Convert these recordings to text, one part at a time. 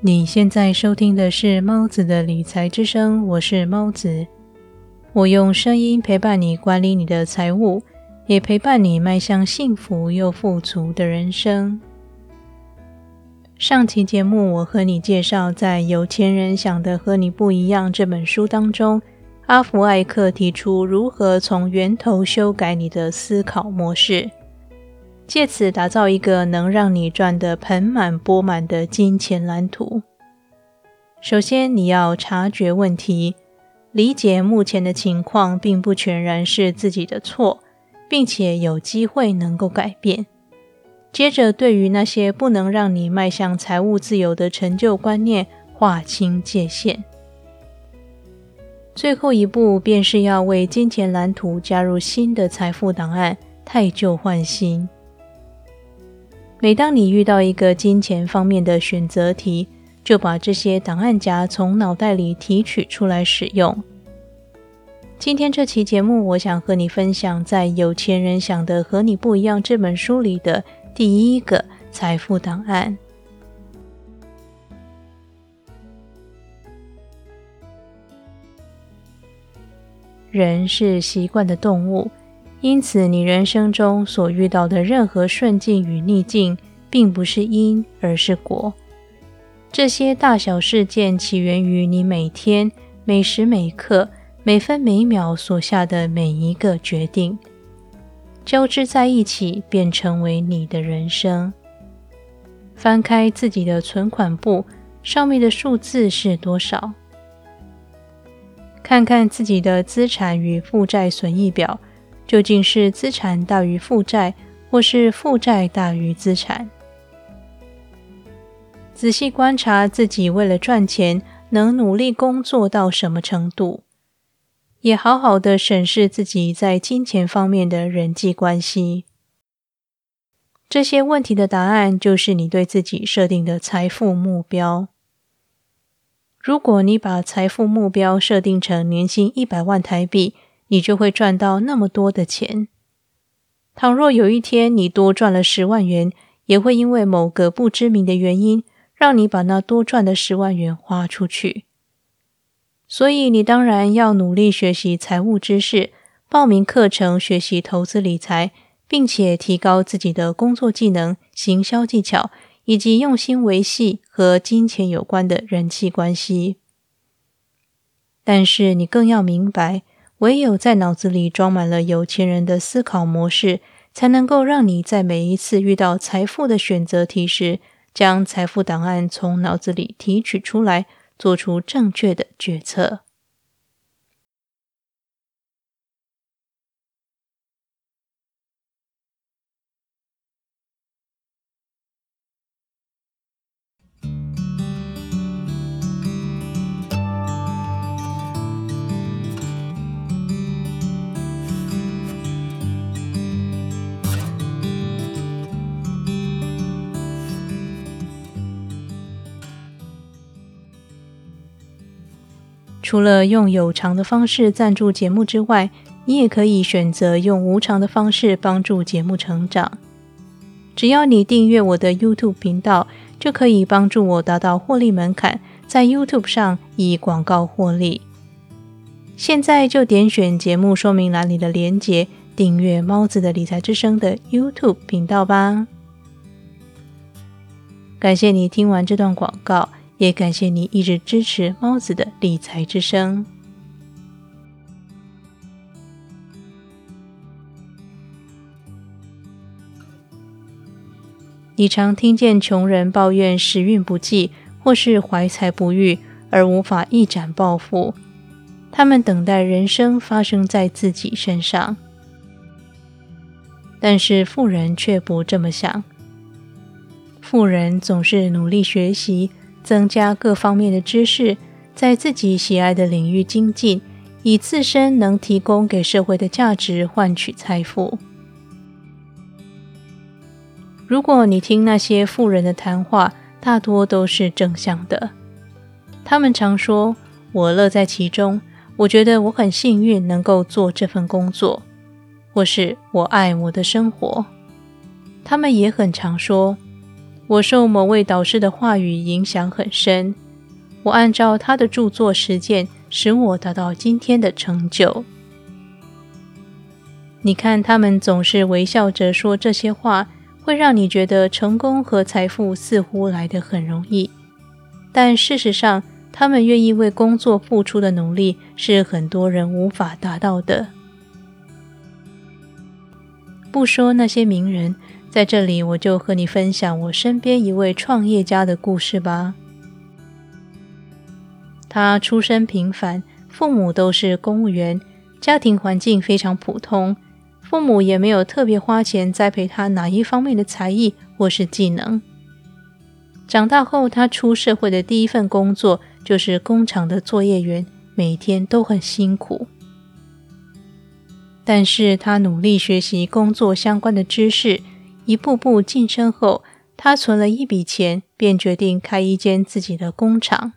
你现在收听的是猫子的理财之声，我是猫子。我用声音陪伴你管理你的财务，也陪伴你迈向幸福又富足的人生。上期节目，我和你介绍，在《有钱人想的和你不一样》这本书当中，阿福艾克提出如何从源头修改你的思考模式。借此打造一个能让你赚得盆满钵满的金钱蓝图。首先，你要察觉问题，理解目前的情况并不全然是自己的错，并且有机会能够改变。接着，对于那些不能让你迈向财务自由的陈旧观念，划清界限。最后一步，便是要为金钱蓝图加入新的财富档案，太旧换新。每当你遇到一个金钱方面的选择题，就把这些档案夹从脑袋里提取出来使用。今天这期节目，我想和你分享在《有钱人想的和你不一样》这本书里的第一个财富档案。人是习惯的动物。因此，你人生中所遇到的任何顺境与逆境，并不是因，而是果。这些大小事件起源于你每天、每时每刻、每分每秒所下的每一个决定，交织在一起，便成为你的人生。翻开自己的存款簿，上面的数字是多少？看看自己的资产与负债损益表。究竟是资产大于负债，或是负债大于资产？仔细观察自己，为了赚钱能努力工作到什么程度？也好好的审视自己在金钱方面的人际关系。这些问题的答案，就是你对自己设定的财富目标。如果你把财富目标设定成年薪一百万台币，你就会赚到那么多的钱。倘若有一天你多赚了十万元，也会因为某个不知名的原因，让你把那多赚的十万元花出去。所以，你当然要努力学习财务知识，报名课程学习投资理财，并且提高自己的工作技能、行销技巧，以及用心维系和金钱有关的人际关系。但是，你更要明白。唯有在脑子里装满了有钱人的思考模式，才能够让你在每一次遇到财富的选择题时，将财富档案从脑子里提取出来，做出正确的决策。除了用有偿的方式赞助节目之外，你也可以选择用无偿的方式帮助节目成长。只要你订阅我的 YouTube 频道，就可以帮助我达到获利门槛，在 YouTube 上以广告获利。现在就点选节目说明栏里的连结，订阅猫子的理财之声的 YouTube 频道吧。感谢你听完这段广告。也感谢你一直支持猫子的理财之声。你常听见穷人抱怨时运不济，或是怀才不遇而无法一展抱负。他们等待人生发生在自己身上，但是富人却不这么想。富人总是努力学习。增加各方面的知识，在自己喜爱的领域精进，以自身能提供给社会的价值换取财富。如果你听那些富人的谈话，大多都是正向的。他们常说：“我乐在其中，我觉得我很幸运能够做这份工作，或是我爱我的生活。”他们也很常说。我受某位导师的话语影响很深，我按照他的著作实践，使我达到今天的成就。你看，他们总是微笑着说这些话，会让你觉得成功和财富似乎来得很容易。但事实上，他们愿意为工作付出的努力，是很多人无法达到的。不说那些名人。在这里，我就和你分享我身边一位创业家的故事吧。他出身平凡，父母都是公务员，家庭环境非常普通，父母也没有特别花钱栽培他哪一方面的才艺或是技能。长大后，他出社会的第一份工作就是工厂的作业员，每天都很辛苦。但是他努力学习工作相关的知识。一步步晋升后，他存了一笔钱，便决定开一间自己的工厂。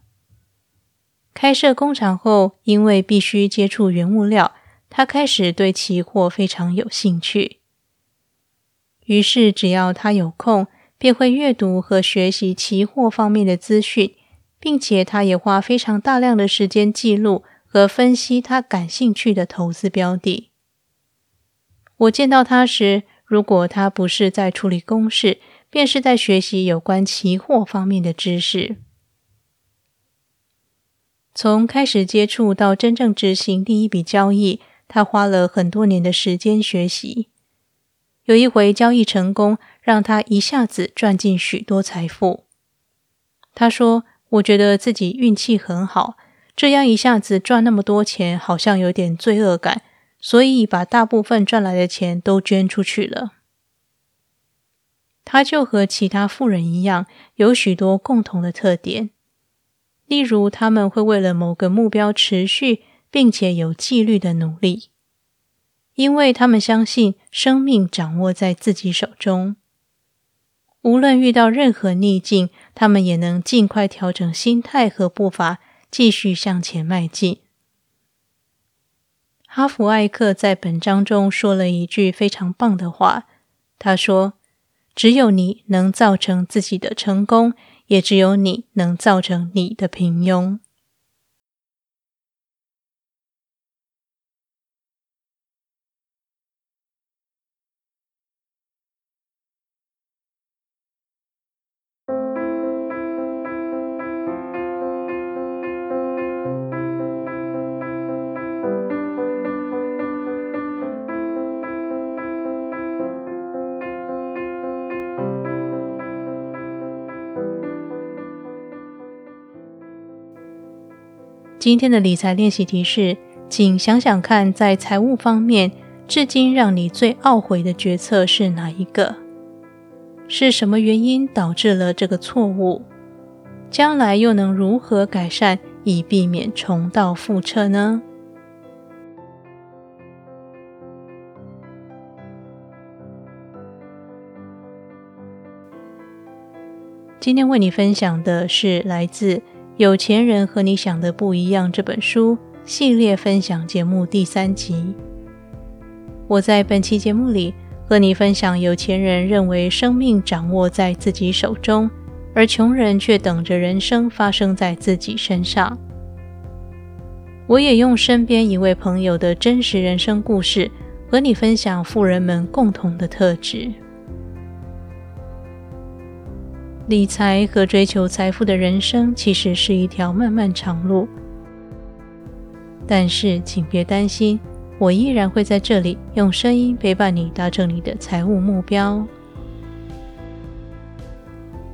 开设工厂后，因为必须接触原物料，他开始对期货非常有兴趣。于是，只要他有空，便会阅读和学习期货方面的资讯，并且他也花非常大量的时间记录和分析他感兴趣的投资标的。我见到他时，如果他不是在处理公事，便是在学习有关期货方面的知识。从开始接触到真正执行第一笔交易，他花了很多年的时间学习。有一回交易成功，让他一下子赚进许多财富。他说：“我觉得自己运气很好，这样一下子赚那么多钱，好像有点罪恶感。”所以，把大部分赚来的钱都捐出去了。他就和其他富人一样，有许多共同的特点，例如他们会为了某个目标持续并且有纪律的努力，因为他们相信生命掌握在自己手中。无论遇到任何逆境，他们也能尽快调整心态和步伐，继续向前迈进。哈弗艾克在本章中说了一句非常棒的话。他说：“只有你能造成自己的成功，也只有你能造成你的平庸。”今天的理财练习题是：请想想看，在财务方面，至今让你最懊悔的决策是哪一个？是什么原因导致了这个错误？将来又能如何改善，以避免重蹈覆辙呢？今天为你分享的是来自。有钱人和你想的不一样。这本书系列分享节目第三集，我在本期节目里和你分享：有钱人认为生命掌握在自己手中，而穷人却等着人生发生在自己身上。我也用身边一位朋友的真实人生故事和你分享富人们共同的特质。理财和追求财富的人生其实是一条漫漫长路，但是请别担心，我依然会在这里用声音陪伴你，达成你的财务目标。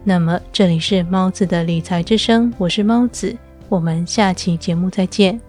那么，这里是猫子的理财之声，我是猫子，我们下期节目再见。